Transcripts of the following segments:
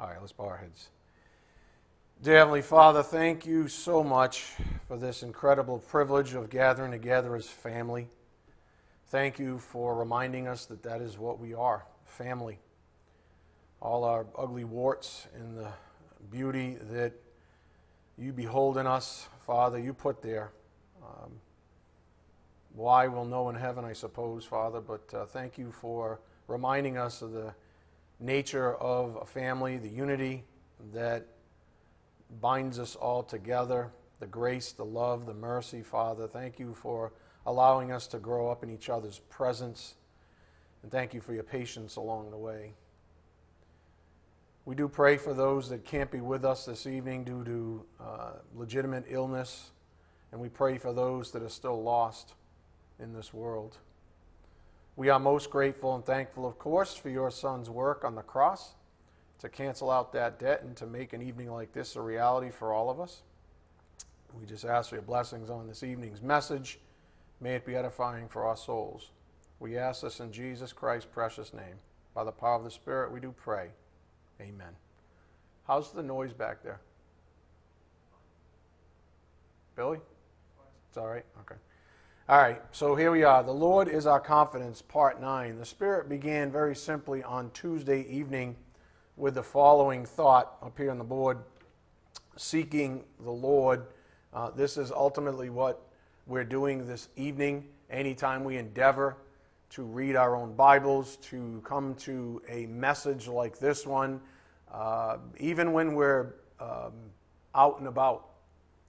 All right, let's bow our heads. Dear Heavenly Father, thank you so much for this incredible privilege of gathering together as family. Thank you for reminding us that that is what we are family. All our ugly warts and the beauty that you behold in us, Father, you put there. Um, why we'll know in heaven, I suppose, Father, but uh, thank you for reminding us of the nature of a family, the unity that binds us all together, the grace, the love, the mercy, Father. Thank you for allowing us to grow up in each other's presence. And thank you for your patience along the way. We do pray for those that can't be with us this evening due to uh, legitimate illness, and we pray for those that are still lost in this world. We are most grateful and thankful, of course, for your son's work on the cross to cancel out that debt and to make an evening like this a reality for all of us. We just ask for your blessings on this evening's message. May it be edifying for our souls. We ask this in Jesus Christ's precious name. By the power of the Spirit, we do pray. Amen. How's the noise back there? Billy? It's all right? Okay. All right, so here we are. The Lord is our confidence, part nine. The Spirit began very simply on Tuesday evening with the following thought up here on the board seeking the Lord. Uh, this is ultimately what we're doing this evening. Anytime we endeavor to read our own Bibles, to come to a message like this one, uh, even when we're um, out and about,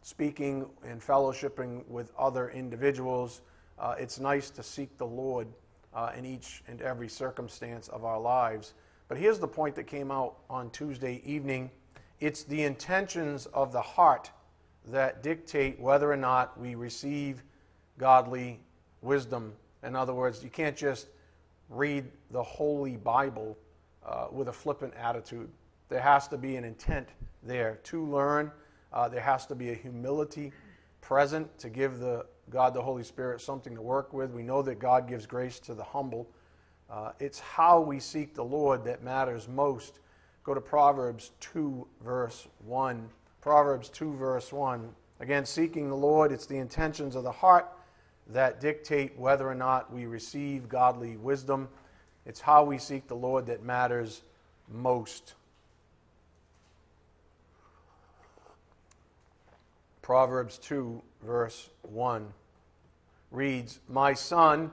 speaking and fellowshipping with other individuals, uh, it's nice to seek the Lord uh, in each and every circumstance of our lives. But here's the point that came out on Tuesday evening it's the intentions of the heart that dictate whether or not we receive godly wisdom. In other words, you can't just read the Holy Bible uh, with a flippant attitude. There has to be an intent there to learn uh, there has to be a humility present to give the God the Holy Spirit something to work with. We know that God gives grace to the humble. Uh, it's how we seek the Lord that matters most. Go to Proverbs 2, verse 1. Proverbs 2, verse 1. Again, seeking the Lord, it's the intentions of the heart that dictate whether or not we receive godly wisdom. It's how we seek the Lord that matters most. Proverbs 2, verse 1 reads, My son,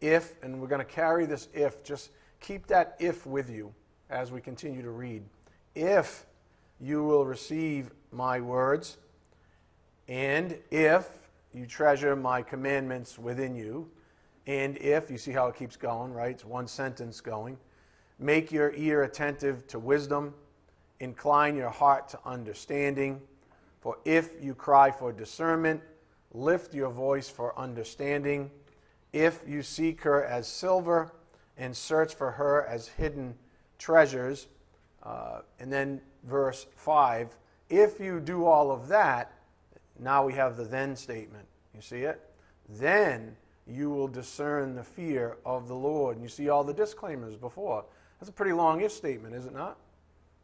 if, and we're going to carry this if, just keep that if with you as we continue to read. If you will receive my words, and if you treasure my commandments within you, and if, you see how it keeps going, right? It's one sentence going. Make your ear attentive to wisdom, incline your heart to understanding for if you cry for discernment, lift your voice for understanding. If you seek her as silver and search for her as hidden treasures. Uh, and then verse 5 if you do all of that, now we have the then statement. You see it? Then you will discern the fear of the Lord. And you see all the disclaimers before. That's a pretty long if statement, is it not?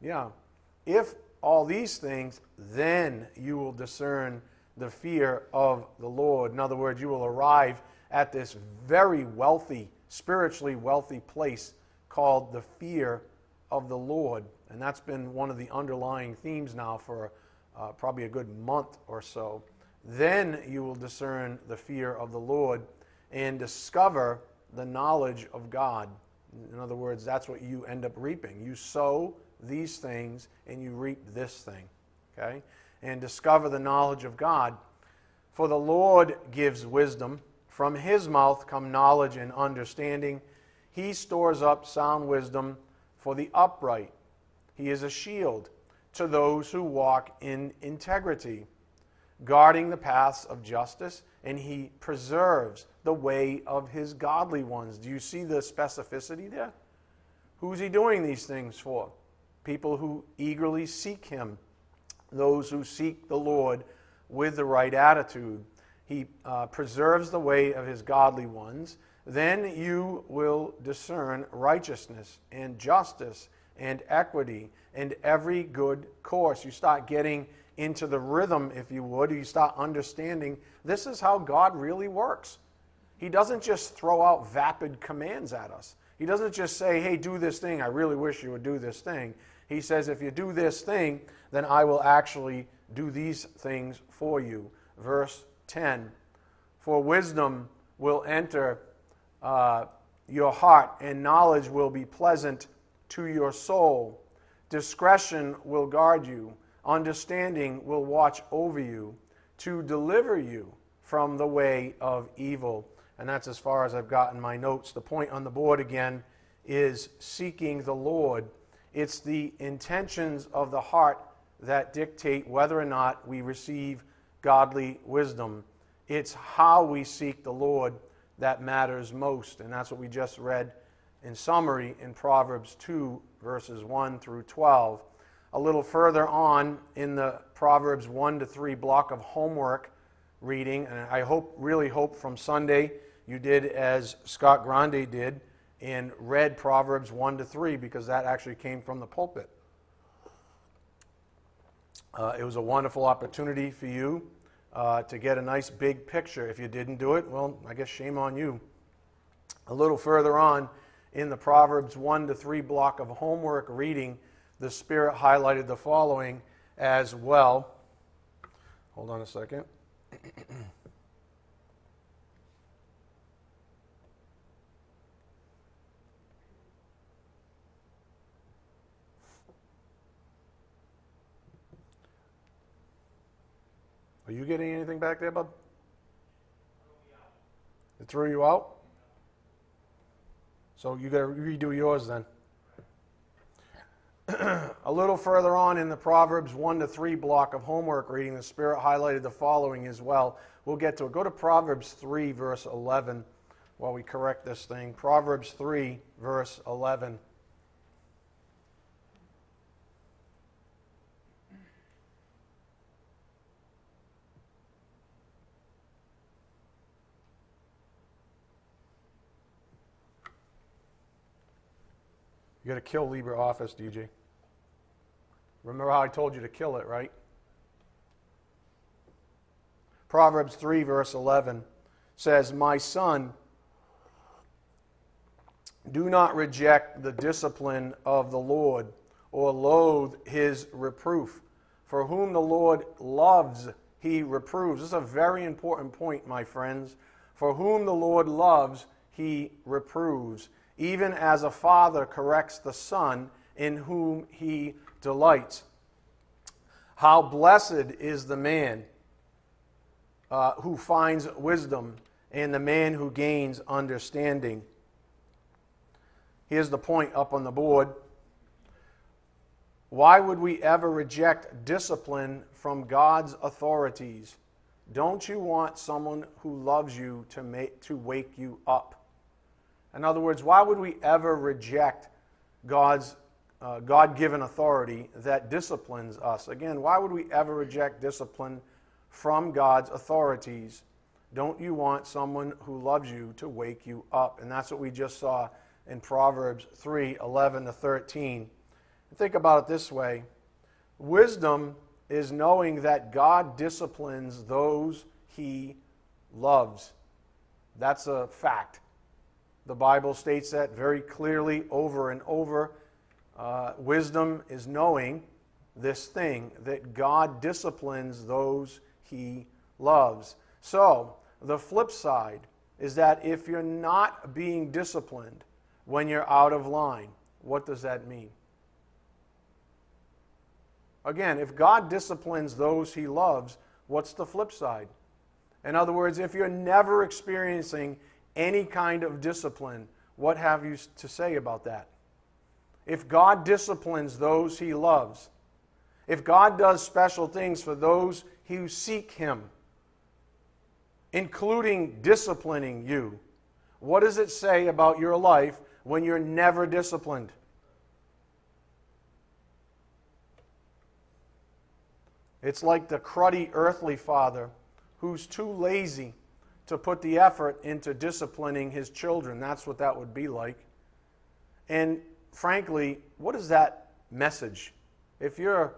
Yeah. If all these things, then you will discern the fear of the Lord. In other words, you will arrive at this very wealthy, spiritually wealthy place called the fear of the Lord. And that's been one of the underlying themes now for uh, probably a good month or so. Then you will discern the fear of the Lord and discover the knowledge of God. In other words, that's what you end up reaping. You sow these things and you reap this thing. Okay? And discover the knowledge of God. For the Lord gives wisdom. From his mouth come knowledge and understanding. He stores up sound wisdom for the upright. He is a shield to those who walk in integrity, guarding the paths of justice, and he preserves the way of his godly ones. Do you see the specificity there? Who's he doing these things for? People who eagerly seek Him, those who seek the Lord with the right attitude. He uh, preserves the way of His godly ones. Then you will discern righteousness and justice and equity and every good course. You start getting into the rhythm, if you would, you start understanding this is how God really works. He doesn't just throw out vapid commands at us. He doesn't just say, hey, do this thing. I really wish you would do this thing. He says, if you do this thing, then I will actually do these things for you. Verse 10 For wisdom will enter uh, your heart, and knowledge will be pleasant to your soul. Discretion will guard you, understanding will watch over you to deliver you from the way of evil. And that's as far as I've gotten my notes. The point on the board again is seeking the Lord. It's the intentions of the heart that dictate whether or not we receive godly wisdom. It's how we seek the Lord that matters most. And that's what we just read in summary in Proverbs 2, verses 1 through 12. A little further on in the Proverbs 1 to 3 block of homework reading, and I hope, really hope from Sunday you did as Scott Grande did and read Proverbs 1 to 3 because that actually came from the pulpit. Uh, it was a wonderful opportunity for you uh, to get a nice big picture. If you didn't do it, well, I guess shame on you. A little further on in the Proverbs 1 to 3 block of homework reading, the Spirit highlighted the following as well. Hold on a second. you getting anything back there, bud? It threw you out? So you got to redo yours then. a little further on in the Proverbs 1 to 3 block of homework reading, the Spirit highlighted the following as well. We'll get to it. Go to Proverbs 3, verse 11, while we correct this thing. Proverbs 3, verse 11. You got to kill LibreOffice, DJ. Remember how I told you to kill it, right? Proverbs 3, verse 11 says, My son, do not reject the discipline of the Lord or loathe his reproof. For whom the Lord loves, he reproves. This is a very important point, my friends. For whom the Lord loves, he reproves even as a father corrects the son in whom he delights. How blessed is the man uh, who finds wisdom and the man who gains understanding. Here's the point up on the board. Why would we ever reject discipline from God's authorities? Don't you want someone who loves you to, make, to wake you up? In other words, why would we ever reject God's uh, God given authority that disciplines us? Again, why would we ever reject discipline from God's authorities? Don't you want someone who loves you to wake you up? And that's what we just saw in Proverbs 3 11 to 13. Think about it this way wisdom is knowing that God disciplines those he loves. That's a fact. The Bible states that very clearly over and over. Uh, wisdom is knowing this thing that God disciplines those he loves. So, the flip side is that if you're not being disciplined when you're out of line, what does that mean? Again, if God disciplines those he loves, what's the flip side? In other words, if you're never experiencing any kind of discipline, what have you to say about that? If God disciplines those he loves, if God does special things for those who seek him, including disciplining you, what does it say about your life when you're never disciplined? It's like the cruddy earthly father who's too lazy to put the effort into disciplining his children. That's what that would be like. And frankly, what is that message? If you're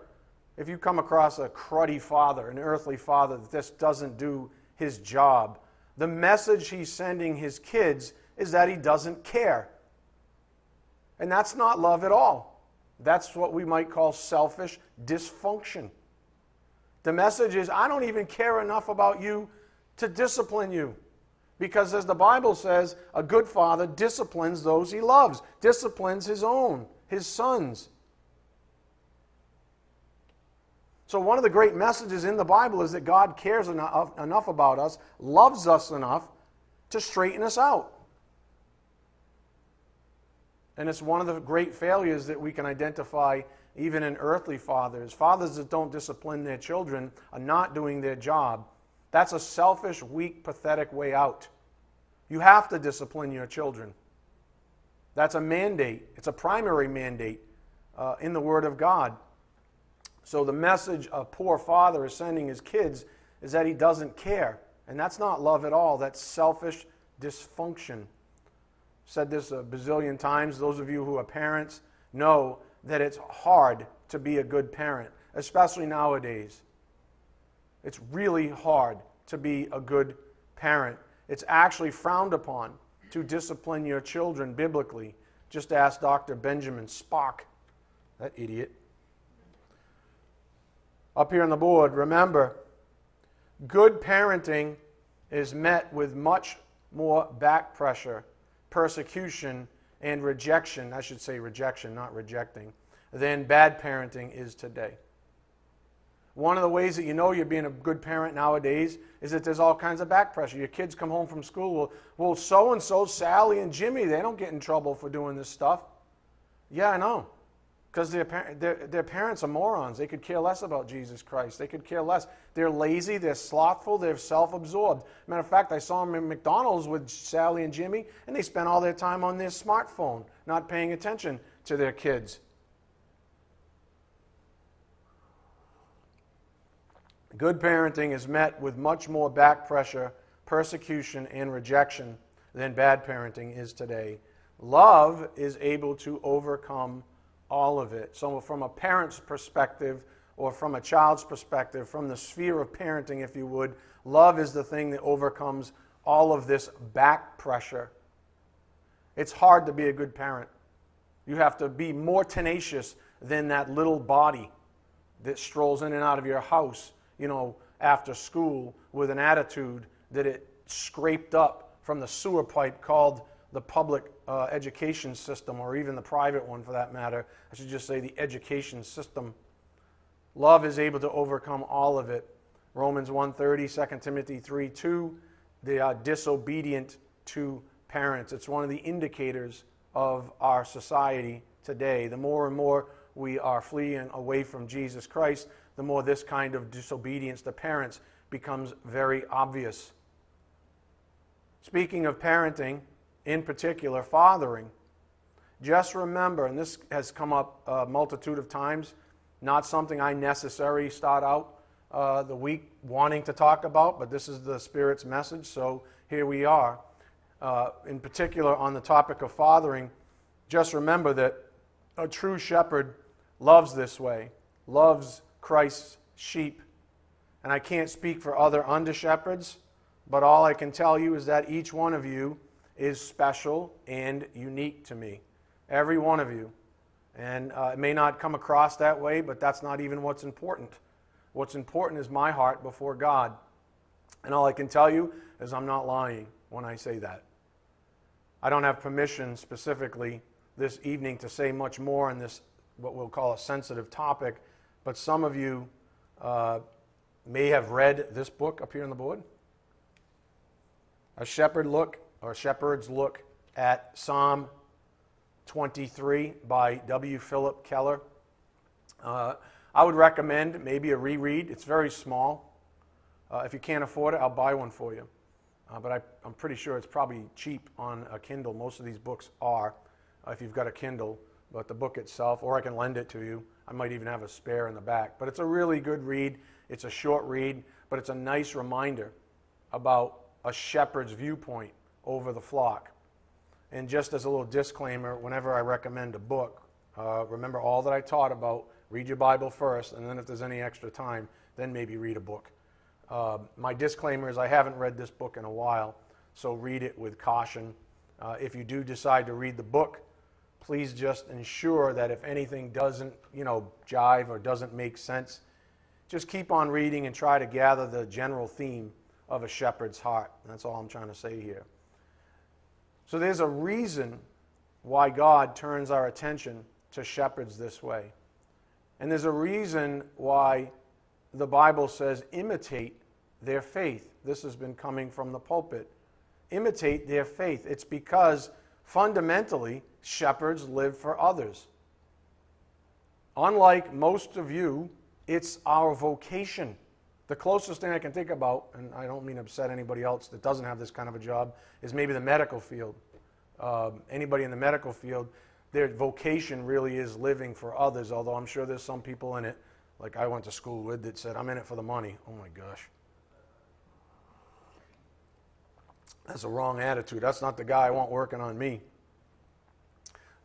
if you come across a cruddy father, an earthly father that just doesn't do his job, the message he's sending his kids is that he doesn't care. And that's not love at all. That's what we might call selfish dysfunction. The message is I don't even care enough about you to discipline you. Because as the Bible says, a good father disciplines those he loves, disciplines his own, his sons. So, one of the great messages in the Bible is that God cares enough, about us, loves us enough to straighten us out. And it's one of the great failures that we can identify even in earthly fathers. Fathers that don't discipline their children are not doing their job. That's a selfish, weak, pathetic way out. You have to discipline your children. That's a mandate, it's a primary mandate uh, in the Word of God. So the message a poor father is sending his kids is that he doesn't care. And that's not love at all, that's selfish dysfunction. Said this a bazillion times. Those of you who are parents know that it's hard to be a good parent, especially nowadays. It's really hard to be a good parent. It's actually frowned upon to discipline your children biblically. Just ask Dr. Benjamin Spock, that idiot. Up here on the board, remember, good parenting is met with much more back pressure, persecution, and rejection. I should say rejection, not rejecting, than bad parenting is today. One of the ways that you know you're being a good parent nowadays is that there's all kinds of back pressure. Your kids come home from school, well, well so and so, Sally and Jimmy, they don't get in trouble for doing this stuff. Yeah, I know. Because their, their, their parents are morons. They could care less about Jesus Christ. They could care less. They're lazy, they're slothful, they're self absorbed. Matter of fact, I saw them in McDonald's with Sally and Jimmy, and they spent all their time on their smartphone, not paying attention to their kids. Good parenting is met with much more back pressure, persecution, and rejection than bad parenting is today. Love is able to overcome all of it. So, from a parent's perspective, or from a child's perspective, from the sphere of parenting, if you would, love is the thing that overcomes all of this back pressure. It's hard to be a good parent. You have to be more tenacious than that little body that strolls in and out of your house you know, after school with an attitude that it scraped up from the sewer pipe called the public uh, education system, or even the private one for that matter. I should just say the education system. Love is able to overcome all of it. Romans 1.30, 2 Timothy 3.2, they are disobedient to parents. It's one of the indicators of our society today. The more and more we are fleeing away from Jesus Christ, the more this kind of disobedience to parents becomes very obvious. Speaking of parenting, in particular, fathering, just remember, and this has come up a multitude of times, not something I necessarily start out uh, the week wanting to talk about, but this is the Spirit's message, so here we are. Uh, in particular, on the topic of fathering, just remember that a true shepherd loves this way, loves Christ's sheep. And I can't speak for other under shepherds, but all I can tell you is that each one of you is special and unique to me. Every one of you. And uh, it may not come across that way, but that's not even what's important. What's important is my heart before God. And all I can tell you is I'm not lying when I say that. I don't have permission specifically this evening to say much more on this, what we'll call a sensitive topic, but some of you uh, may have read this book up here on the board. A shepherd look, or shepherd's look at Psalm 23 by W. Philip Keller. Uh, I would recommend maybe a reread. It's very small. Uh, if you can't afford it, I'll buy one for you. Uh, but I, am pretty sure it's probably cheap on a Kindle. Most of these books are, uh, if you've got a Kindle. But the book itself, or I can lend it to you. I might even have a spare in the back. But it's a really good read. It's a short read, but it's a nice reminder about a shepherd's viewpoint over the flock. And just as a little disclaimer, whenever I recommend a book, uh, remember all that I taught about read your Bible first, and then if there's any extra time, then maybe read a book. Uh, my disclaimer is I haven't read this book in a while, so read it with caution. Uh, if you do decide to read the book, please just ensure that if anything doesn't, you know, jive or doesn't make sense, just keep on reading and try to gather the general theme of a shepherd's heart. That's all I'm trying to say here. So there's a reason why God turns our attention to shepherds this way. And there's a reason why the Bible says imitate their faith. This has been coming from the pulpit. Imitate their faith. It's because fundamentally, shepherds live for others. Unlike most of you, it's our vocation. The closest thing I can think about, and I don't mean to upset anybody else that doesn't have this kind of a job, is maybe the medical field. Um, anybody in the medical field, their vocation really is living for others, although I'm sure there's some people in it, like I went to school with, that said, I'm in it for the money. Oh my gosh. That's a wrong attitude. That's not the guy I want working on me.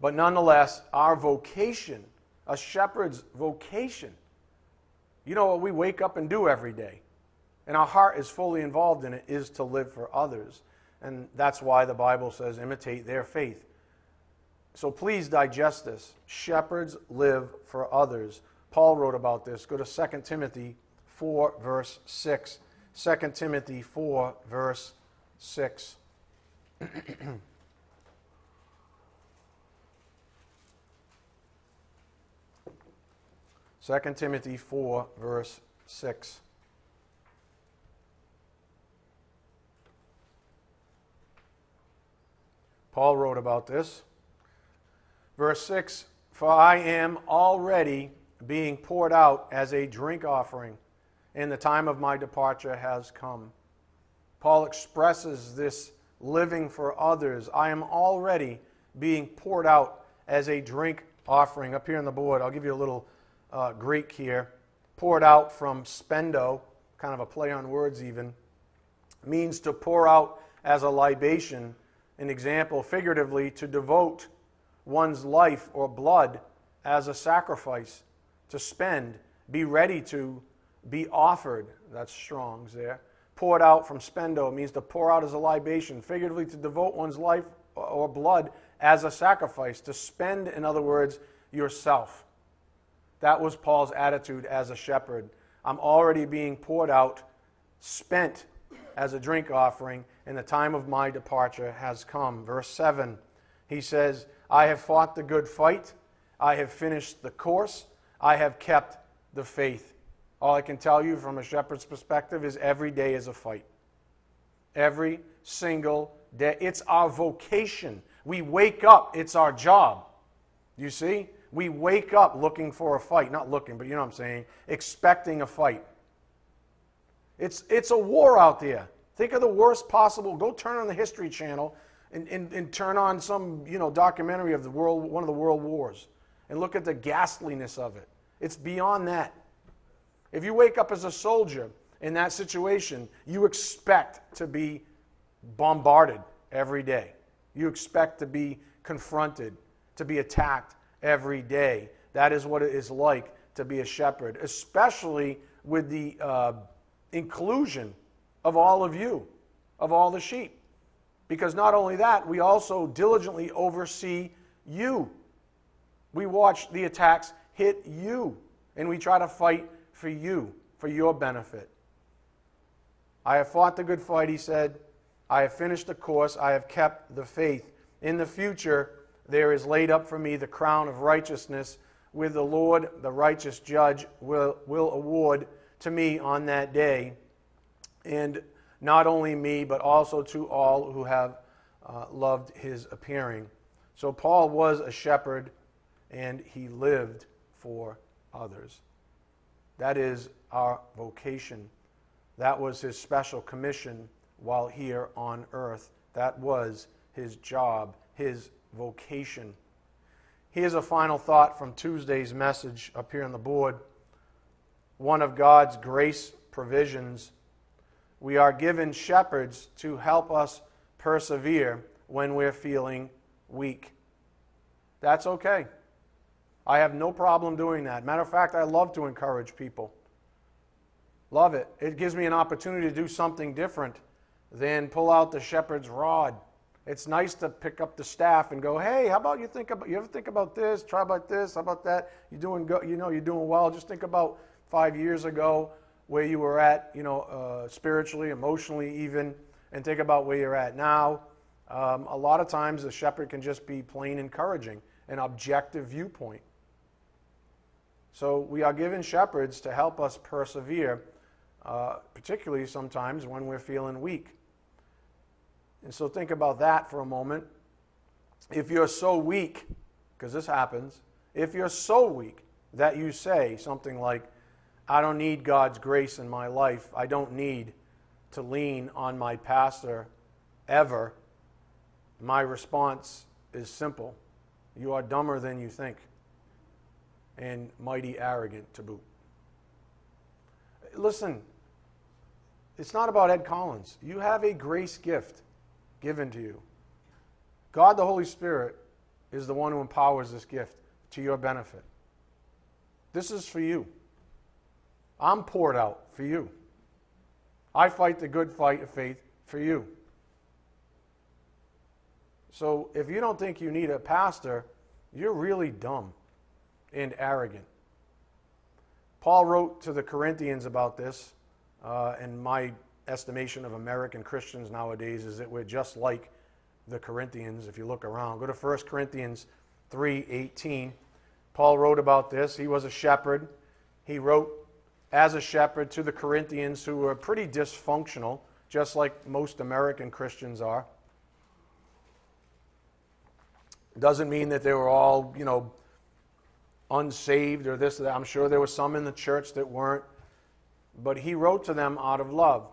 But nonetheless, our vocation, a shepherd's vocation, you know what we wake up and do every day, and our heart is fully involved in it, is to live for others. And that's why the Bible says, imitate their faith. So please digest this. Shepherds live for others. Paul wrote about this. Go to 2 Timothy 4, verse 6. 2 Timothy 4, verse 6. 2 Timothy 4, verse 6. Paul wrote about this. Verse 6 For I am already being poured out as a drink offering, and the time of my departure has come. Paul expresses this living for others. I am already being poured out as a drink offering. Up here on the board, I'll give you a little uh, Greek here, poured out from spendo, kind of a play on words even, means to pour out as a libation. An example, figuratively, to devote one's life or blood as a sacrifice, to spend, be ready to be offered. That's Strong's there. Poured out from spendo means to pour out as a libation, figuratively, to devote one's life or blood as a sacrifice, to spend, in other words, yourself. That was Paul's attitude as a shepherd. I'm already being poured out, spent as a drink offering, and the time of my departure has come. Verse 7, he says, I have fought the good fight, I have finished the course, I have kept the faith. All I can tell you from a shepherd's perspective is every day is a fight. Every single day. It's our vocation. We wake up, it's our job. You see? We wake up looking for a fight. Not looking, but you know what I'm saying. Expecting a fight. It's, it's a war out there. Think of the worst possible. Go turn on the History Channel and, and, and turn on some you know, documentary of the world, one of the world wars and look at the ghastliness of it. It's beyond that. If you wake up as a soldier in that situation, you expect to be bombarded every day. You expect to be confronted, to be attacked, every day. That is what it is like to be a shepherd, especially with the uh, inclusion of all of you, of all the sheep. Because not only that, we also diligently oversee you. We watch the attacks hit you, and we try to fight for you, for your benefit. I have fought the good fight, he said. I have finished the course. I have kept the faith. In the future, there is laid up for me the crown of righteousness, with the Lord, the righteous judge, will, will award to me on that day. And not only me, but also to all who have uh, loved his appearing. So Paul was a shepherd, and he lived for others. That is our vocation. That was his special commission while here on earth. That was his job, his vocation. Here's a final thought from Tuesday's message up here on the board. One of God's grace provisions. We are given shepherds to help us persevere when we're feeling weak. That's okay. I have no problem doing that. Matter of fact, I love to encourage people. Love it. It gives me an opportunity to do something different than pull out the shepherd's rod. It's nice to pick up the staff and go, "Hey, how about you think about you ever think about this? Try about this. How about that? You're doing go, you know you're doing well. Just think about five years ago where you were at, you know, uh, spiritually, emotionally, even, and think about where you're at now. Um, a lot of times, the shepherd can just be plain encouraging, an objective viewpoint. So we are given shepherds to help us persevere, uh, particularly sometimes when we're feeling weak. And so think about that for a moment. If you're so weak, because this happens, if you're so weak that you say something like, I don't need God's grace in my life, I don't need to lean on my pastor ever, my response is simple You are dumber than you think, and mighty arrogant to boot. Listen, it's not about Ed Collins. You have a grace gift given to you. God the Holy Spirit is the one who empowers this gift to your benefit. This is for you. I'm poured out for you. I fight the good fight of faith for you. So if you don't think you need a pastor, you're really dumb and arrogant. Paul wrote to the Corinthians about this, uh, and my estimation of American Christians nowadays is that we're just like the Corinthians if you look around. Go to 1 Corinthians 3:18. Paul wrote about this. He was a shepherd. He wrote as a shepherd to the Corinthians who were pretty dysfunctional, just like most American Christians are. Doesn't mean that they were all, you know, unsaved or this or that. I'm sure there were some in the church that weren't. But he wrote to them out of love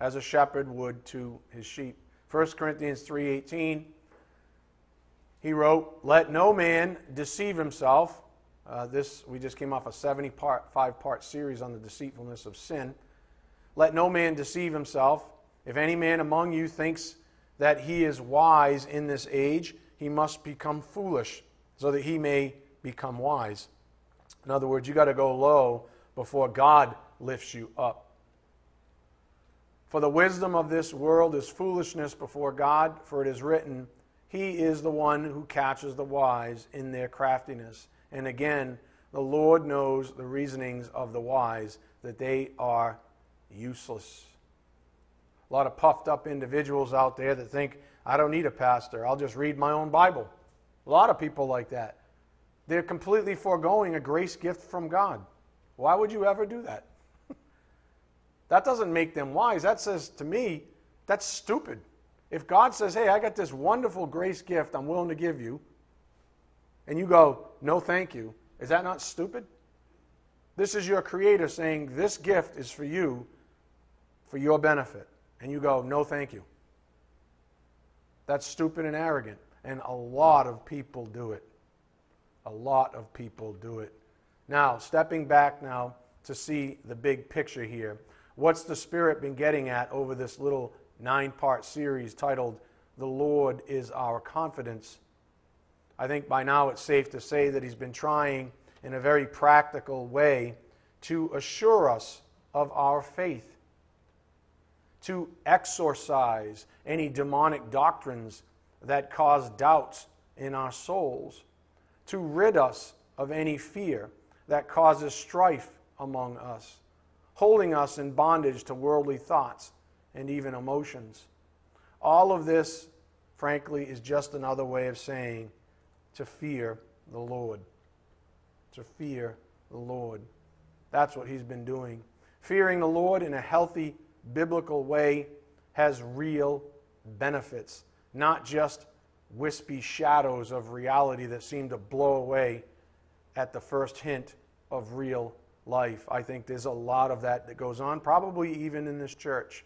as a shepherd would to his sheep. 1 Corinthians 3:18 he wrote, "Let no man deceive himself." Uh, this we just came off a 70 part, part series on the deceitfulness of sin. Let no man deceive himself. If any man among you thinks that he is wise in this age, he must become foolish, so that he may become wise. In other words, you got to go low before God lifts you up. For the wisdom of this world is foolishness before God, for it is written, He is the one who catches the wise in their craftiness. And again, the Lord knows the reasonings of the wise, that they are useless. A lot of puffed up individuals out there that think, I don't need a pastor, I'll just read my own Bible. A lot of people like that. They're completely foregoing a grace gift from God. Why would you ever do that? That doesn't make them wise. That says to me, that's stupid. If God says, hey, I got this wonderful grace gift I'm willing to give you, and you go, no, thank you, is that not stupid? This is your Creator saying, this gift is for you, for your benefit. And you go, no, thank you. That's stupid and arrogant. And a lot of people do it. A lot of people do it. Now, stepping back now to see the big picture here. What's the Spirit been getting at over this little nine part series titled, The Lord is Our Confidence? I think by now it's safe to say that He's been trying in a very practical way to assure us of our faith, to exorcise any demonic doctrines that cause doubts in our souls, to rid us of any fear that causes strife among us holding us in bondage to worldly thoughts and even emotions. All of this, frankly, is just another way of saying to fear the Lord. To fear the Lord. That's what he's been doing. Fearing the Lord in a healthy, biblical way has real benefits, not just wispy shadows of reality that seem to blow away at the first hint of real life. I think there's a lot of that that goes on, probably even in this church.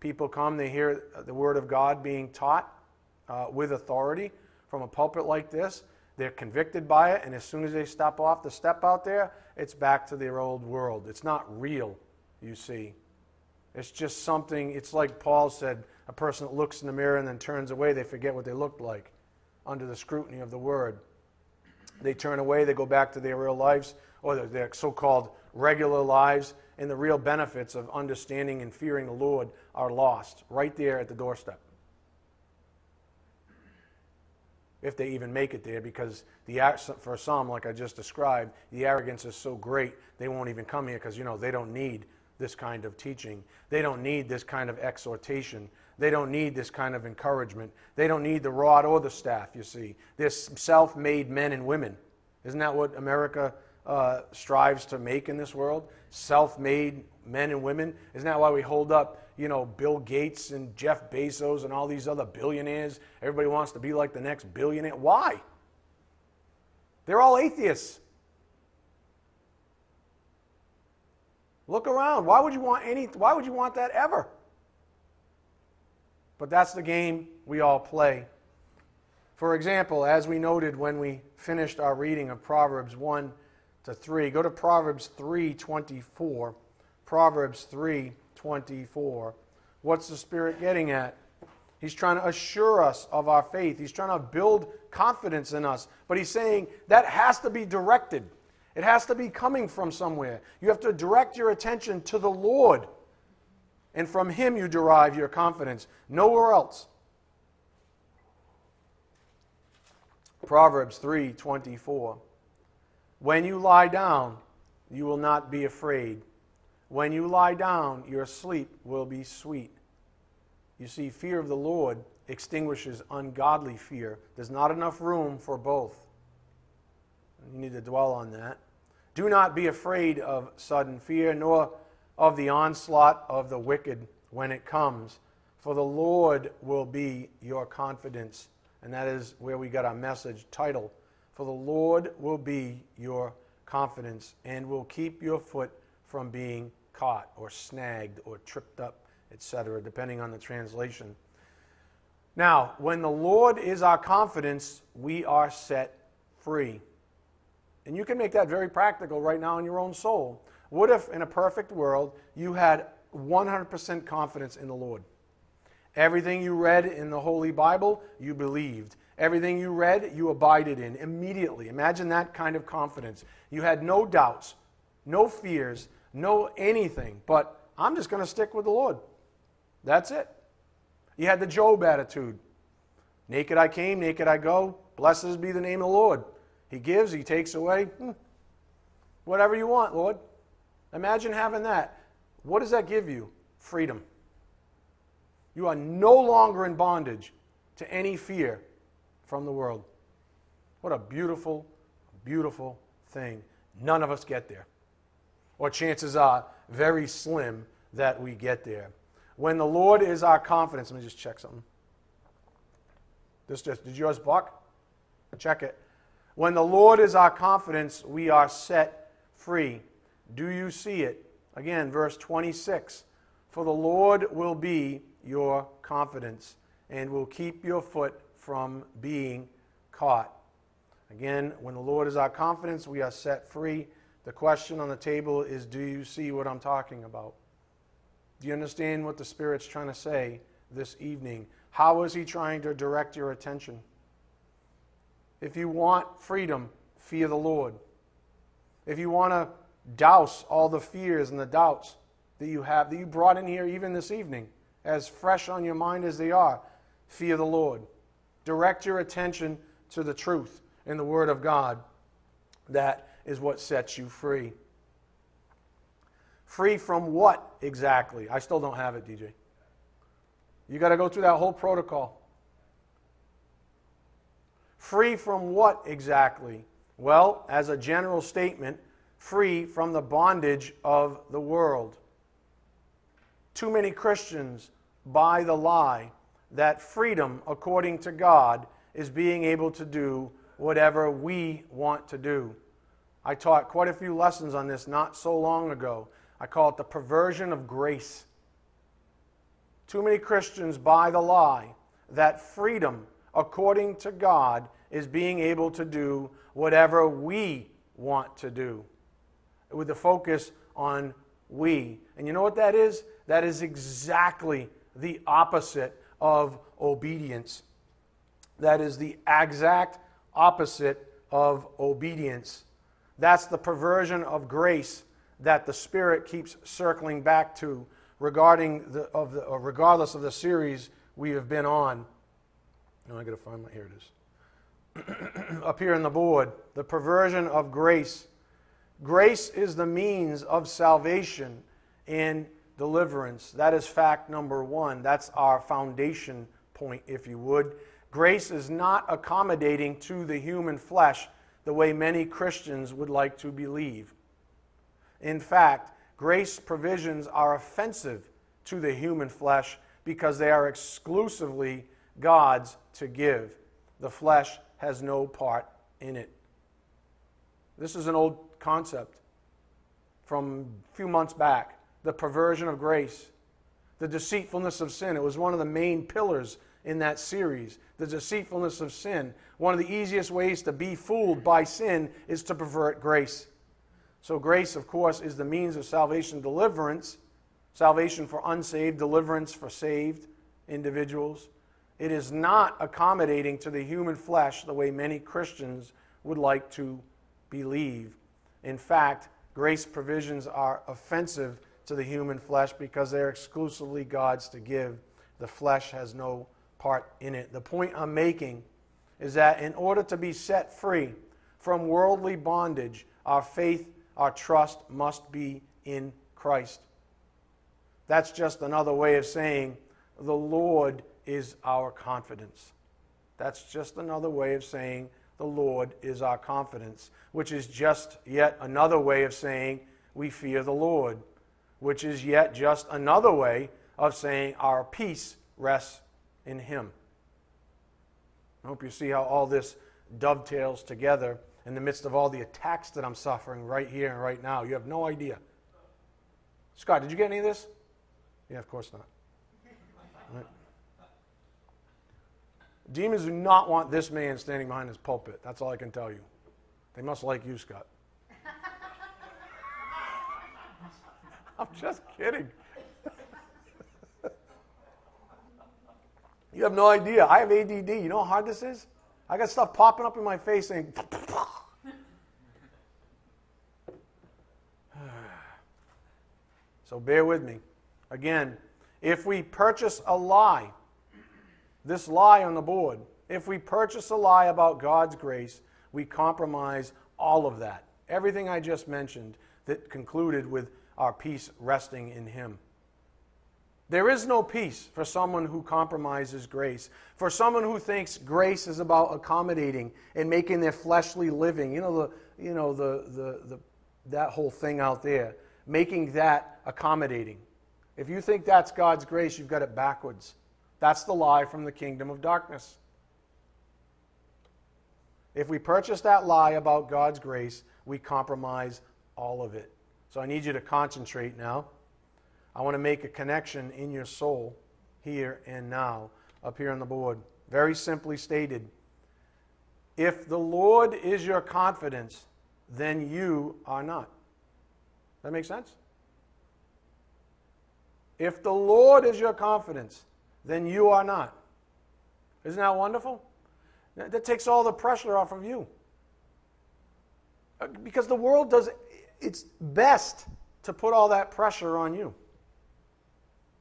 People come, they hear the Word of God being taught uh, with authority from a pulpit like this. They're convicted by it, and as soon as they step off the step out there, it's back to their old world. It's not real, you see. It's just something, it's like Paul said a person that looks in the mirror and then turns away, they forget what they looked like. under the scrutiny of the word. They turn away, they go back to their real lives or their so called regular lives, and the real benefits of understanding and fearing the Lord are lost right there at the doorstep. If they even make it there, because the, for some, like I just described, the arrogance is so great they won't even come here because you know they don't need this kind of teaching. They don't need this kind of exhortation. They don't need this kind of encouragement. They don't need the rod or the staff, you see. They're self made men and women. Isn't that what America uh, strives to make in this world? Self made men and women. Isn't that why we hold up, you know, Bill Gates and Jeff Bezos and all these other billionaires? Everybody wants to be like the next billionaire. Why? They're all atheists. Look around. Why would you want any why would you want that ever? But that's the game we all play. For example, as we noted when we finished our reading of Proverbs 1 to 3, go to Proverbs 3:24. Proverbs 3:24. What's the Spirit getting at? He's trying to assure us of our faith. He's trying to build confidence in us. But he's saying that has to be directed. It has to be coming from somewhere. You have to direct your attention to the Lord and from him you derive your confidence, nowhere else. Proverbs 3:24 When you lie down, you will not be afraid. When you lie down, your sleep will be sweet. You see, fear of the Lord extinguishes ungodly fear. There's not enough room for both. You need to dwell on that. Do not be afraid of sudden fear, nor of the onslaught of the wicked when it comes, for the Lord will be your confidence. And that is where we got our message title. For the Lord will be your confidence and will keep your foot from being caught or snagged or tripped up, etc., depending on the translation. Now, when the Lord is our confidence, we are set free. And you can make that very practical right now in your own soul. What if, in a perfect world, you had 100% confidence in the Lord? Everything you read in the Holy Bible, you believed. Everything you read, you abided in immediately. Imagine that kind of confidence. You had no doubts, no fears, no anything, but I'm just going to stick with the Lord. That's it. You had the Job attitude. Naked I came, naked I go. Blessed be the name of the Lord. He gives, He takes away. Hmm. Whatever you want, Lord. Imagine having that. What does that give you? Freedom. You are no longer in bondage to any fear from the world. What a beautiful, beautiful thing. None of us get there. Or chances are very slim that we get there. When the Lord is our confidence, let me just check something. This just, did yours buck? Check it. When the Lord is our confidence, we are set free. Do you see it? Again, verse 26 For the Lord will be your confidence and will keep your foot from being caught. Again, when the Lord is our confidence, we are set free. The question on the table is Do you see what I'm talking about? Do you understand what the Spirit's trying to say this evening? How is He trying to direct your attention? If you want freedom, fear the Lord. If you want to douse all the fears and the doubts that you have, that you brought in here even this evening, as fresh on your mind as they are. Fear the Lord. Direct your attention to the truth in the Word of God. That is what sets you free. Free from what exactly? I still don't have it, DJ. You got to go through that whole protocol. Free from what exactly? Well, as a general statement, free from the bondage of the world. Too many Christians buy the lie that freedom, according to God, is being able to do whatever we want to do. I taught quite a few lessons on this not so long ago. I call it the perversion of grace. Too many Christians buy the lie that freedom, according to God, is being able to do whatever we want to do with the focus on we. And you know what that is? That is exactly the opposite of obedience. that is the exact opposite of obedience. That's the perversion of grace that the Spirit keeps circling back to regarding the, of the, uh, regardless of the series we have been on. Now I got to find my, here it is. Up here on the board, the perversion of grace. Grace is the means of salvation and deliverance. That is fact number one. That's our foundation point, if you would. Grace is not accommodating to the human flesh the way many Christians would like to believe. In fact, grace provisions are offensive to the human flesh because they are exclusively God's to give. The flesh has no part in it. This is an old concept from a few months back the perversion of grace, the deceitfulness of sin. It was one of the main pillars in that series. The deceitfulness of sin. One of the easiest ways to be fooled by sin is to pervert grace. So, grace, of course, is the means of salvation, deliverance, salvation for unsaved, deliverance for saved individuals. It is not accommodating to the human flesh the way many Christians would like to believe. In fact, grace provisions are offensive to the human flesh because they're exclusively God's to give. The flesh has no part in it. The point I'm making is that in order to be set free from worldly bondage, our faith our trust must be in Christ. That's just another way of saying the Lord is our confidence. That's just another way of saying the Lord is our confidence, which is just yet another way of saying we fear the Lord, which is yet just another way of saying our peace rests in Him. I hope you see how all this dovetails together in the midst of all the attacks that I'm suffering right here and right now. You have no idea. Scott, did you get any of this? Yeah, of course not. Demons do not want this man standing behind his pulpit. That's all I can tell you. They must like you, Scott. I'm just kidding. you have no idea. I have ADD. You know how hard this is? I got stuff popping up in my face saying, So bear with me. Again, if we purchase a lie, this lie on the board, if we purchase a lie about God's grace, we compromise all of that. Everything I just mentioned that concluded with our peace resting in Him. There is no peace for someone who compromises grace. For someone who thinks grace is about accommodating and making their fleshly living, you know, the, you know the, the, the, that whole thing out there making that accommodating. If you think that's God's grace, you've got it backwards. That's the lie from the kingdom of darkness. If we purchase that lie about God's grace, we compromise all of it. So I need you to concentrate now. I want to make a connection in your soul here and now, up here on the board. Very simply stated if the Lord is your confidence, then you are not. That makes sense? If the Lord is your confidence, then you are not. Isn't that wonderful? That takes all the pressure off of you. Uh, because the world does its best to put all that pressure on you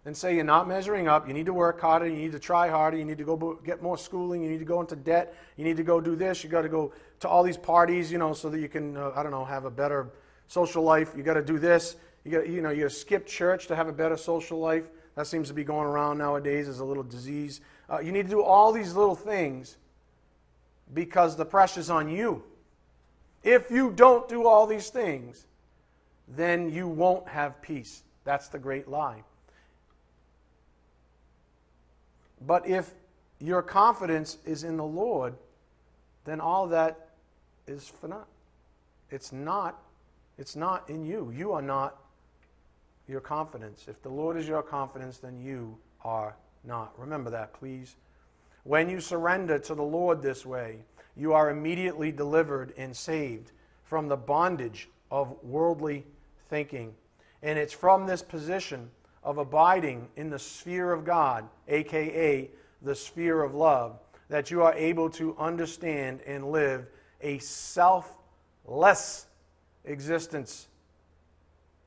and say you're not measuring up, you need to work harder, you need to try harder, you need to go get more schooling, you need to go into debt, you need to go do this, you got to go to all these parties, you know, so that you can, uh, I don't know, have a better social life. You got to do this. You got you know you skip church to have a better social life. That seems to be going around nowadays as a little disease. Uh, you need to do all these little things because the pressure's on you. If you don't do all these things, then you won't have peace. That's the great lie. But if your confidence is in the Lord, then all that is for naught. It's not it's not in you. You are not your confidence. If the Lord is your confidence, then you are not. Remember that, please. When you surrender to the Lord this way, you are immediately delivered and saved from the bondage of worldly thinking. And it's from this position of abiding in the sphere of God, aka the sphere of love, that you are able to understand and live a selfless existence.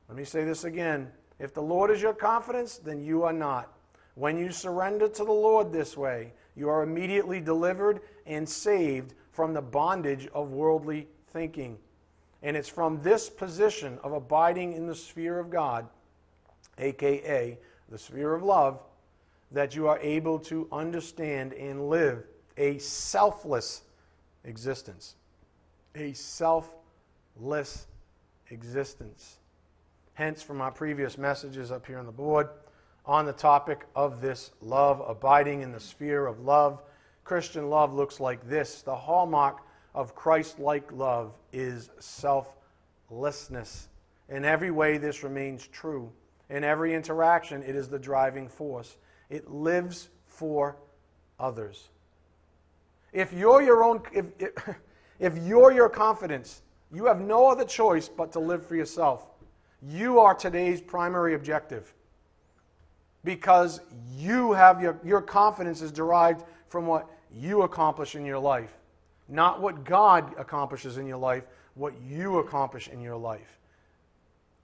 Let me say this again. If the Lord is your confidence, then you are not. When you surrender to the Lord this way, you are immediately delivered and saved from the bondage of worldly thinking. And it's from this position of abiding in the sphere of God, aka the sphere of love, that you are able to understand and live a selfless existence. A selfless existence. Hence, from our previous messages up here on the board, on the topic of this love, abiding in the sphere of love. Christian love looks like this the hallmark of Christ like love is selflessness. In every way, this remains true. In every interaction, it is the driving force. It lives for others. If you're your own, if, if, you're your confidence, you have no other choice but to live for yourself. You are today's primary objective because you have your, your confidence is derived from what you accomplish in your life, not what God accomplishes in your life, what you accomplish in your life.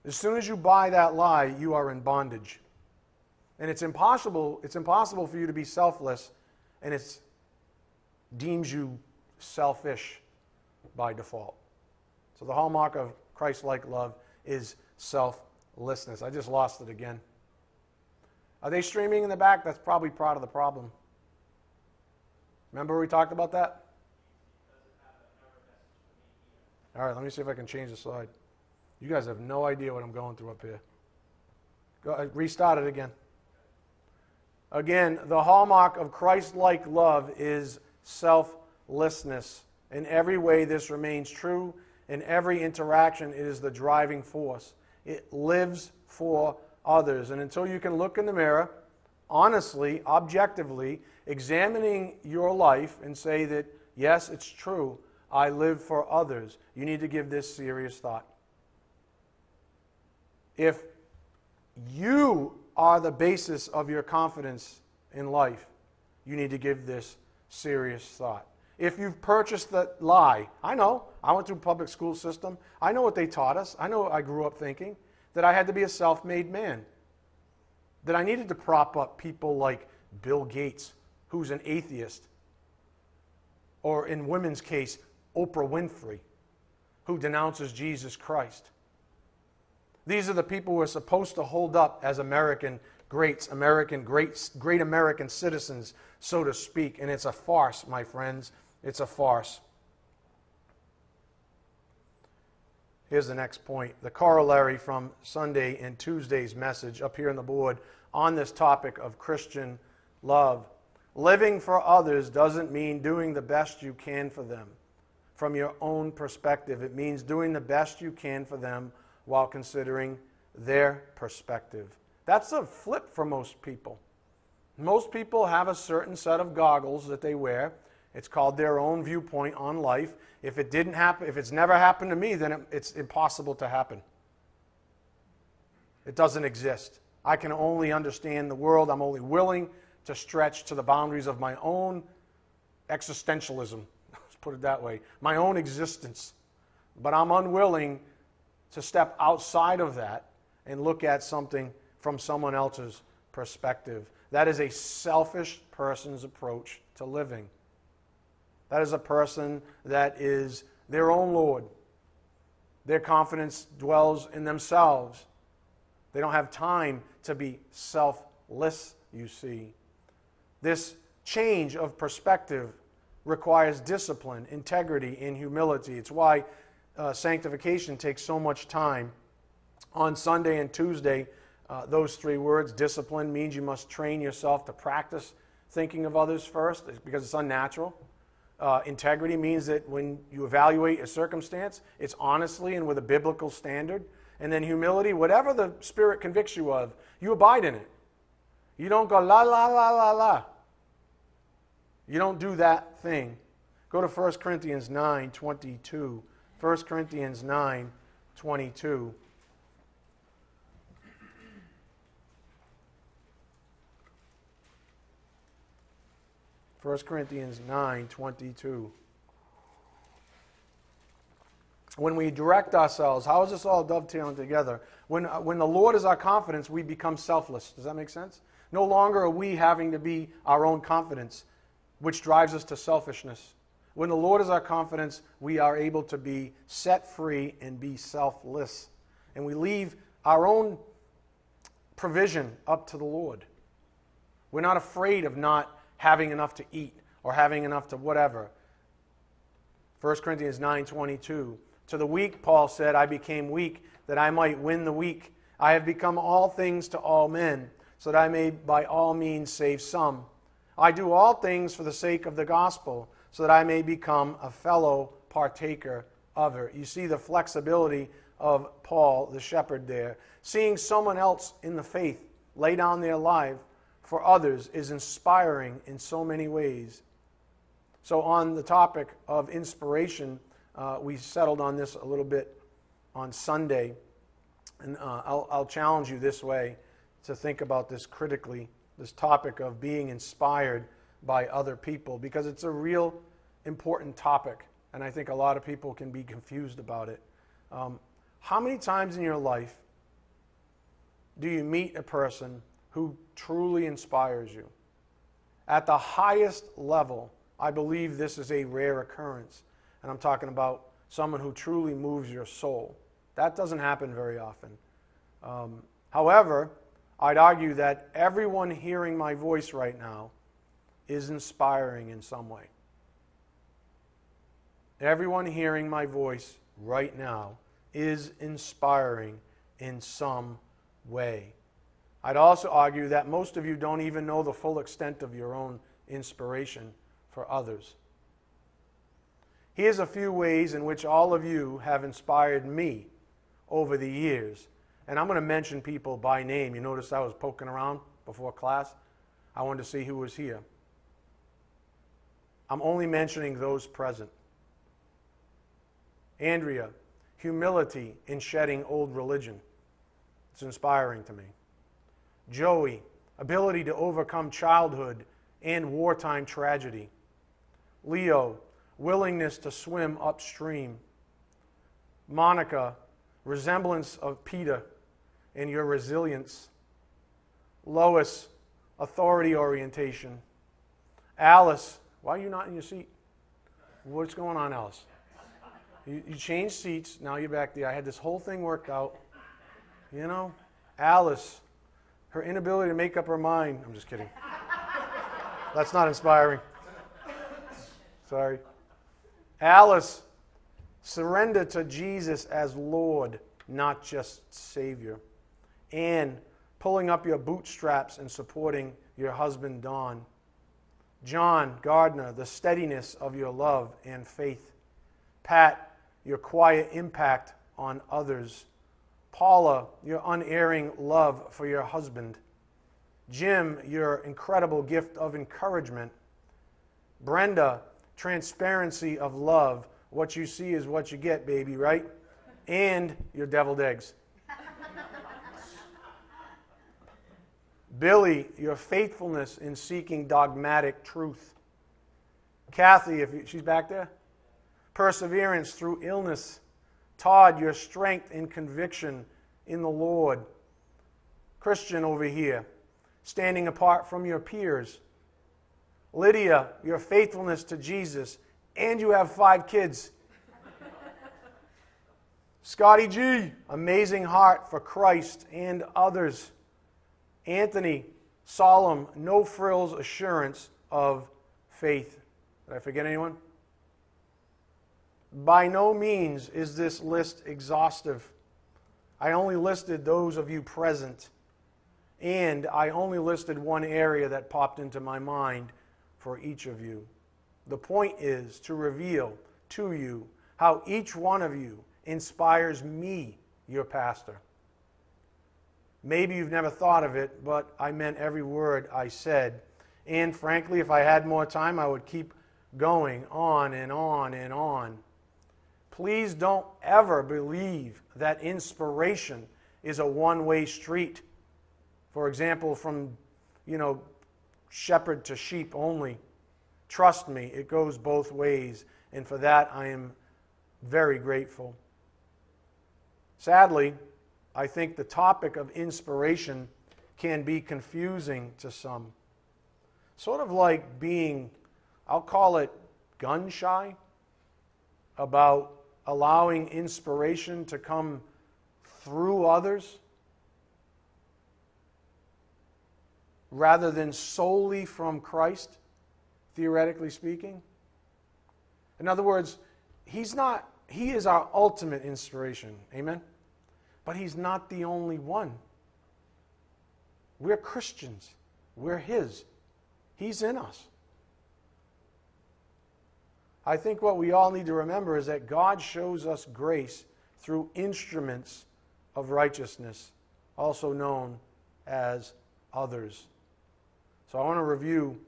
As soon as you buy that lie, you are in bondage. And it's impossible, it's impossible for you to be selfless, and it deems you selfish by default. So the hallmark of Christ like love is selflessness. I just lost it again. Are they streaming in the back? That's probably part of the problem. Remember we talked about that? All right, let me see if I can change the slide. You guys have no idea what I'm going through up here. Go, uh, restart it again. Again, the hallmark of Christ like love is selflessness. In every way, this remains true. In every interaction, it is the driving force. It lives for others. And until you can look in the mirror, honestly, objectively, examining your life and say that, yes, it's true, I live for others, you need to give this serious thought. If you are the basis of your confidence in life, you need to give this serious thought. If you've purchased the lie, I know, I went through public school system. I know what they taught us. I know I grew up thinking that I had to be a self made man, that I needed to prop up people like Bill Gates, who's an atheist, or in women's case, Oprah Winfrey, who denounces Jesus Christ. These are the people we're supposed to hold up as American greats, American great, great American citizens, so to speak. And it's a farce, my friends. It's a farce. Here's the next point the corollary from Sunday and Tuesday's message up here on the board on this topic of Christian love. Living for others doesn't mean doing the best you can for them from your own perspective. It means doing the best you can for them while considering their perspective. That's a flip for most people. Most people have a certain set of goggles that they wear it's called their own viewpoint on life. If it didn't happen, if it's never happened to me, then it, it's impossible to happen. It doesn't exist. I can only understand the world. I'm only willing to stretch to the boundaries of my own existentialism. Put it that way. My own existence. But I'm unwilling to step outside of that and look at something from someone else's perspective. That is a selfish person's approach to living. That is a person that is their own Lord. Their confidence dwells in themselves. They don't have time to be selfless, you see. This change of perspective requires discipline, integrity, and humility. It's why uh, sanctification takes so much time. On Sunday and Tuesday, uh, those three words, discipline, means you must train yourself to practice thinking of others first because it's unnatural. Uh, integrity means that when you evaluate a circumstance, it's honestly and with a biblical standard. And then humility, whatever the Spirit convicts you of, you abide in it. You don't go la, la, la, la, la. You don't do that thing. Go to 1 Corinthians 9 22. 1 Corinthians 9 22. 1 Corinthians 9 22. When we direct ourselves, how is this all dovetailing together? When, uh, when the Lord is our confidence, we become selfless. Does that make sense? No longer are we having to be our own confidence, which drives us to selfishness. When the Lord is our confidence, we are able to be set free and be selfless. And we leave our own provision up to the Lord. We're not afraid of not having enough to eat or having enough to whatever. 1 Corinthians 9:22 To the weak Paul said I became weak that I might win the weak I have become all things to all men so that I may by all means save some I do all things for the sake of the gospel so that I may become a fellow partaker of it. You see the flexibility of Paul, the shepherd, there. Seeing someone else in the faith lay down their life for others is inspiring in so many ways. So, on the topic of inspiration, uh, we settled on this a little bit on Sunday. And uh, I'll, I'll challenge you this way to think about this critically this topic of being inspired by other people because it's a real important topic. And I think a lot of people can be confused about it. Um, how many times in your life do you meet a person who truly inspires you? At the highest level, I believe this is a rare occurrence. And I'm talking about someone who truly moves your soul. That doesn't happen very often. Um, however, I'd argue that everyone hearing my voice right now is inspiring in some way. Everyone hearing my voice right now is inspiring in some way. I'd also argue that most of you don't even know the full extent of your own inspiration for others. Here's a few ways in which all of you have inspired me over the years. And I'm going to mention people by name. You notice I was poking around before class? I wanted to see who was here. I'm only mentioning those present. Andrea, humility in shedding old religion. It's inspiring to me. Joey, ability to overcome childhood and wartime tragedy. Leo, willingness to swim upstream. Monica, resemblance of Peter in your resilience. Lois, authority orientation. Alice, why are you not in your seat? What's going on, Alice? You, you changed seats. Now you're back there. I had this whole thing worked out. You know, Alice, her inability to make up her mind. I'm just kidding. That's not inspiring. Sorry. Alice, surrender to Jesus as Lord, not just Savior. And pulling up your bootstraps and supporting your husband, Don. John Gardner, the steadiness of your love and faith. Pat, your quiet impact on others. Paula, your unerring love for your husband. Jim, your incredible gift of encouragement. Brenda, transparency of love. What you see is what you get, baby, right? And your deviled eggs. Billy, your faithfulness in seeking dogmatic truth. Kathy, if you, she's back there, perseverance through illness. Todd, your strength and conviction in the Lord. Christian over here, standing apart from your peers. Lydia, your faithfulness to Jesus, and you have five kids. Scotty G, amazing heart for Christ and others. Anthony, solemn, no frills assurance of faith. Did I forget anyone? By no means is this list exhaustive. I only listed those of you present, and I only listed one area that popped into my mind for each of you. The point is to reveal to you how each one of you inspires me, your pastor. Maybe you've never thought of it, but I meant every word I said. And frankly, if I had more time, I would keep going on and on and on. Please don't ever believe that inspiration is a one way street. For example, from, you know, shepherd to sheep only. Trust me, it goes both ways, and for that I am very grateful. Sadly, I think the topic of inspiration can be confusing to some. Sort of like being, I'll call it gun shy, about allowing inspiration to come through others rather than solely from Christ, theoretically speaking. In other words, he's not he is our ultimate inspiration. Amen. But he's not the only one. We're Christians. We're his. He's in us. I think what we all need to remember is that God shows us grace through instruments of righteousness, also known as others. So I want to review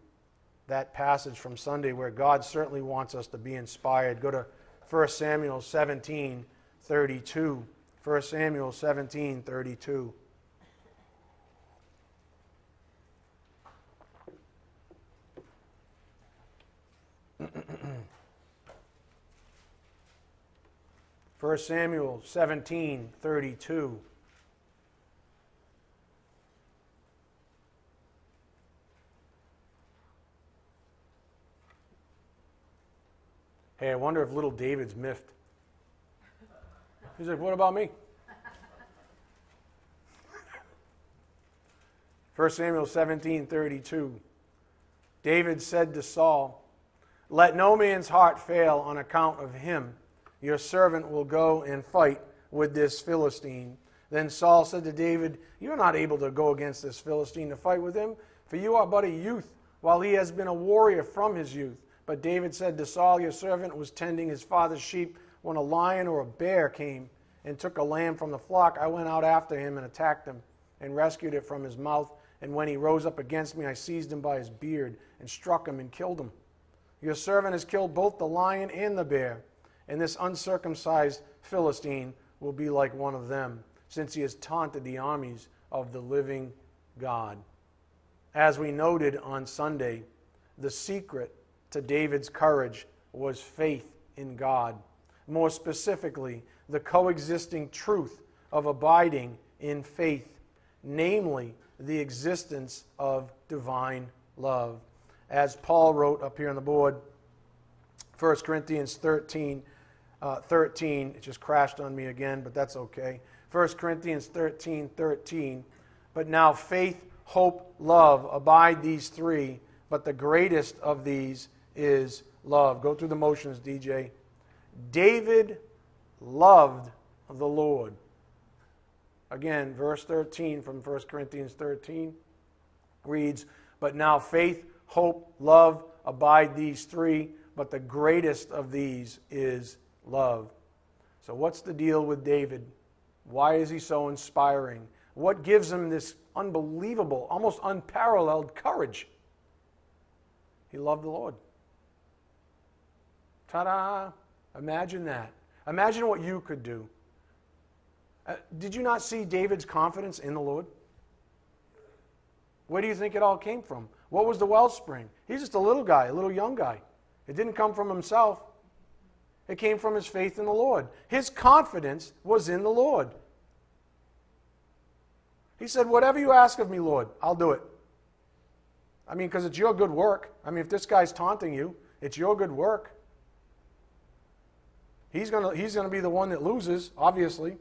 that passage from Sunday where God certainly wants us to be inspired. Go to 1 Samuel 17 32. 1 Samuel 17 32. First Samuel 17 32. Hey, I wonder if little David's miffed. He's like, what about me? 1 Samuel 17 32. David said to Saul, Let no man's heart fail on account of him. Your servant will go and fight with this Philistine. Then Saul said to David, You are not able to go against this Philistine to fight with him, for you are but a youth, while he has been a warrior from his youth. But David said to Saul, Your servant was tending his father's sheep when a lion or a bear came and took a lamb from the flock. I went out after him and attacked him and rescued it from his mouth. And when he rose up against me, I seized him by his beard and struck him and killed him. Your servant has killed both the lion and the bear, and this uncircumcised Philistine will be like one of them, since he has taunted the armies of the living God. As we noted on Sunday, the secret to David's courage was faith in God. More specifically, the coexisting truth of abiding in faith, namely the existence of divine love. As Paul wrote up here on the board, 1 Corinthians 13, uh, 13, it just crashed on me again, but that's okay. 1 Corinthians 13, 13. But now faith, hope, love abide these three, but the greatest of these is love. Go through the motions, DJ. David loved the Lord. Again, verse 13 from 1 Corinthians 13 reads, But now faith, hope, love abide these three, but the greatest of these is love. So, what's the deal with David? Why is he so inspiring? What gives him this unbelievable, almost unparalleled courage? He loved the Lord. Ta da! Imagine that. Imagine what you could do. Uh, did you not see David's confidence in the Lord? Where do you think it all came from? What was the wellspring? He's just a little guy, a little young guy. It didn't come from himself, it came from his faith in the Lord. His confidence was in the Lord. He said, Whatever you ask of me, Lord, I'll do it. I mean, because it's your good work. I mean, if this guy's taunting you, it's your good work. He's going to he's going to be the one that loses, obviously.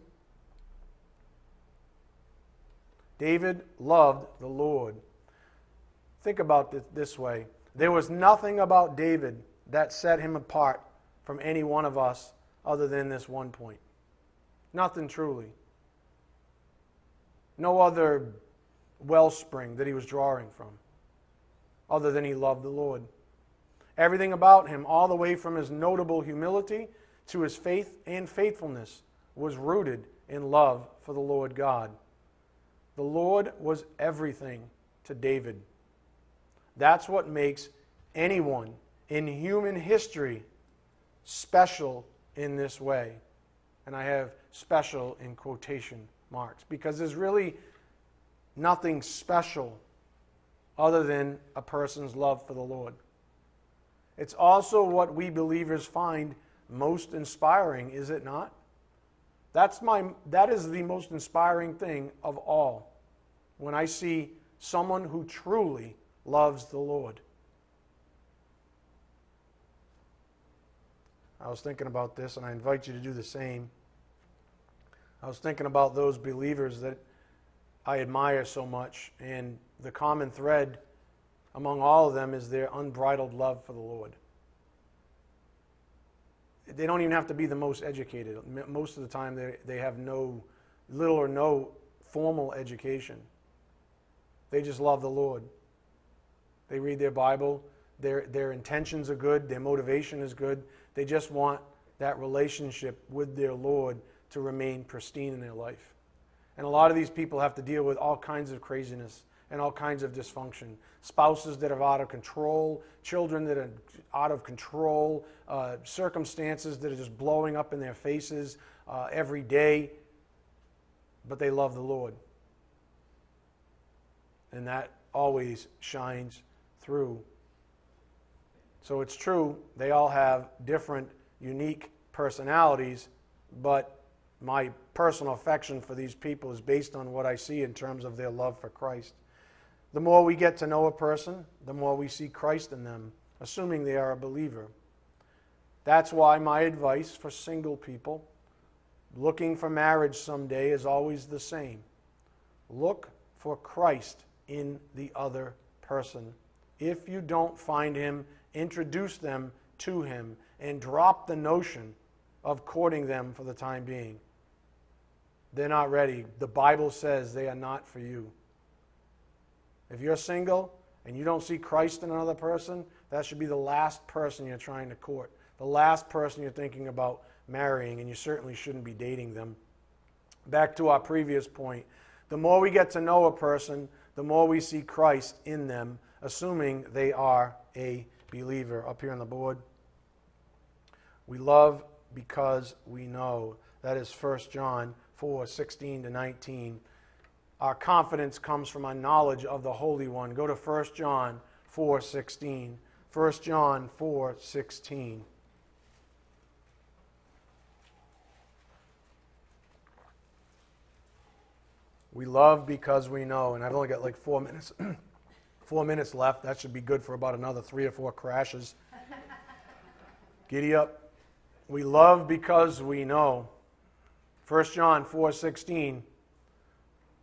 David loved the Lord. Think about it this way there was nothing about David that set him apart from any one of us other than this one point. Nothing truly. No other wellspring that he was drawing from other than he loved the Lord. Everything about him, all the way from his notable humility to his faith and faithfulness, was rooted in love for the Lord God. The Lord was everything to David. That's what makes anyone in human history special in this way. And I have special in quotation marks because there's really nothing special other than a person's love for the Lord. It's also what we believers find most inspiring, is it not? That's my, that is the most inspiring thing of all when I see someone who truly loves the Lord. I was thinking about this, and I invite you to do the same. I was thinking about those believers that I admire so much, and the common thread among all of them is their unbridled love for the Lord. They don't even have to be the most educated. Most of the time, they, they have no, little or no formal education. They just love the Lord. They read their Bible. Their, their intentions are good. Their motivation is good. They just want that relationship with their Lord to remain pristine in their life. And a lot of these people have to deal with all kinds of craziness and all kinds of dysfunction. Spouses that are out of control, children that are out of control, uh, circumstances that are just blowing up in their faces uh, every day, but they love the Lord. And that always shines through. So it's true, they all have different, unique personalities, but my personal affection for these people is based on what I see in terms of their love for Christ. The more we get to know a person, the more we see Christ in them, assuming they are a believer. That's why my advice for single people looking for marriage someday is always the same. Look for Christ in the other person. If you don't find him, introduce them to him and drop the notion of courting them for the time being. They're not ready. The Bible says they are not for you. If you're single and you don't see Christ in another person, that should be the last person you're trying to court, the last person you're thinking about marrying, and you certainly shouldn't be dating them. Back to our previous point the more we get to know a person, the more we see Christ in them, assuming they are a believer. Up here on the board. We love because we know. That is 1 John 4 16 to 19. Our confidence comes from our knowledge of the Holy One. Go to 1 John 4 16. 1 John 4 16. We love because we know. And I've only got like four minutes. four minutes left. That should be good for about another three or four crashes. Giddy up. We love because we know. 1 John 4:16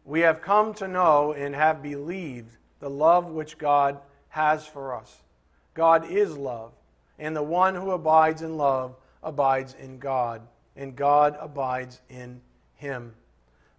We have come to know and have believed the love which God has for us. God is love, and the one who abides in love abides in God, and God abides in him.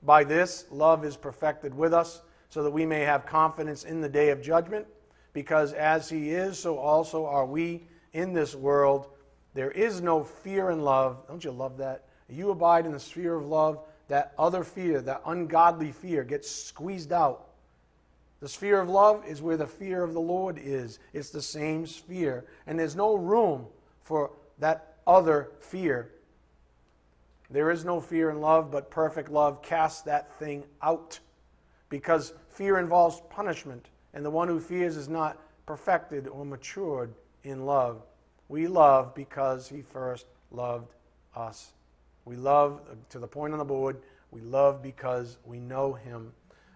By this love is perfected with us, so that we may have confidence in the day of judgment, because as he is, so also are we in this world. There is no fear in love. Don't you love that? you abide in the sphere of love, that other fear, that ungodly fear, gets squeezed out. The sphere of love is where the fear of the Lord is. It's the same sphere. And there's no room for that other fear. There is no fear in love, but perfect love casts that thing out. Because fear involves punishment, and the one who fears is not perfected or matured in love. We love because he first loved us. We love, to the point on the board, we love because we know Him.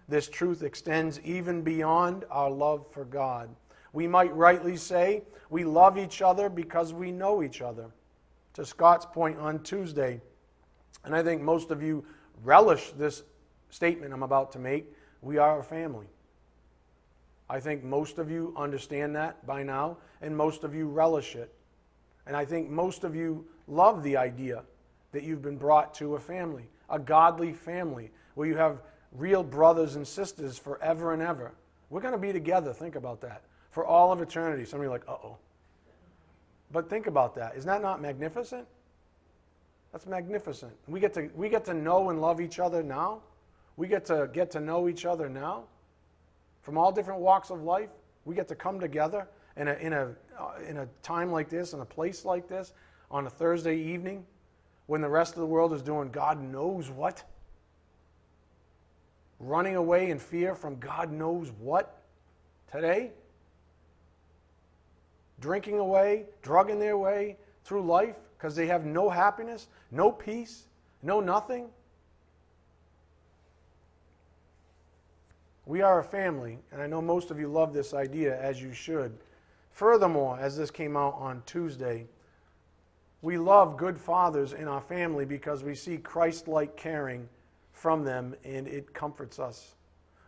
This truth extends even beyond our love for God. We might rightly say we love each other because we know each other. To Scott's point on Tuesday, and I think most of you relish this statement I'm about to make we are a family. I think most of you understand that by now, and most of you relish it. And I think most of you love the idea that you've been brought to a family, a godly family, where you have real brothers and sisters forever and ever. We're going to be together, think about that, for all of eternity. some of Somebody like, uh oh. But think about that. Is that not magnificent? That's magnificent. We get to, we get to know and love each other now. We get to get to know each other now. From all different walks of life, we get to come together in a, in a, uh, in a time like this, in a place like this, on a Thursday evening when the rest of the world is doing God knows what? Running away in fear from God knows what today? drinking away, drugging their way through life because they have no happiness, no peace, no nothing. We are a family, and I know most of you love this idea, as you should. Furthermore, as this came out on Tuesday, we love good fathers in our family because we see Christ like caring from them and it comforts us.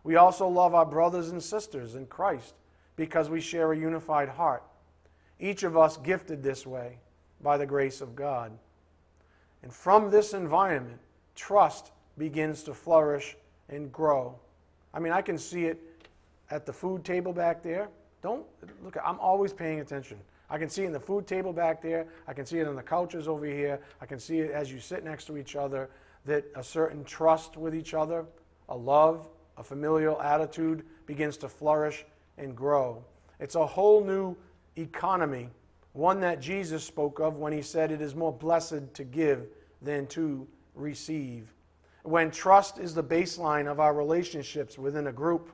We also love our brothers and sisters in Christ because we share a unified heart. Each of us gifted this way by the grace of God. And from this environment, trust begins to flourish and grow. I mean, I can see it at the food table back there. Don't look, I'm always paying attention. I can see in the food table back there. I can see it on the couches over here. I can see it as you sit next to each other that a certain trust with each other, a love, a familial attitude begins to flourish and grow. It's a whole new economy, one that Jesus spoke of when he said, It is more blessed to give than to receive. When trust is the baseline of our relationships within a group,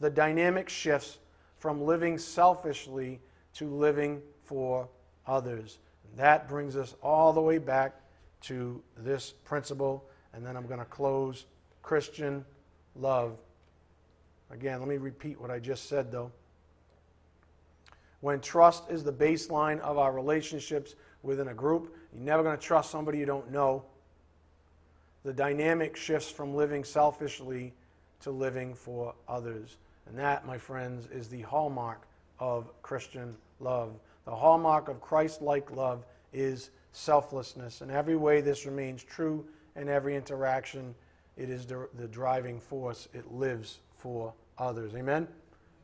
the dynamic shifts from living selfishly to living for others. And that brings us all the way back to this principle, and then I'm going to close Christian love. Again, let me repeat what I just said, though. When trust is the baseline of our relationships within a group, you're never going to trust somebody you don't know. The dynamic shifts from living selfishly to living for others. And that, my friends, is the hallmark of Christian love. The hallmark of Christ like love is selflessness. In every way, this remains true in every interaction. It is the, the driving force, it lives for others. Amen?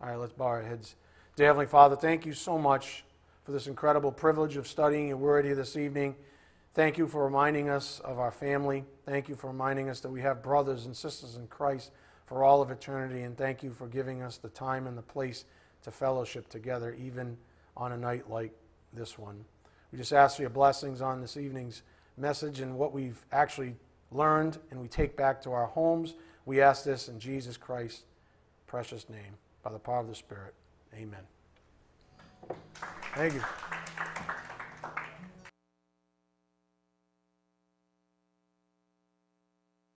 All right, let's bow our heads. Dear Heavenly Father, thank you so much for this incredible privilege of studying your word here this evening. Thank you for reminding us of our family. Thank you for reminding us that we have brothers and sisters in Christ for all of eternity. And thank you for giving us the time and the place to fellowship together, even on a night like this one. We just ask for your blessings on this evening's message and what we've actually learned and we take back to our homes. We ask this in Jesus Christ's precious name, by the power of the Spirit. Amen. Thank you.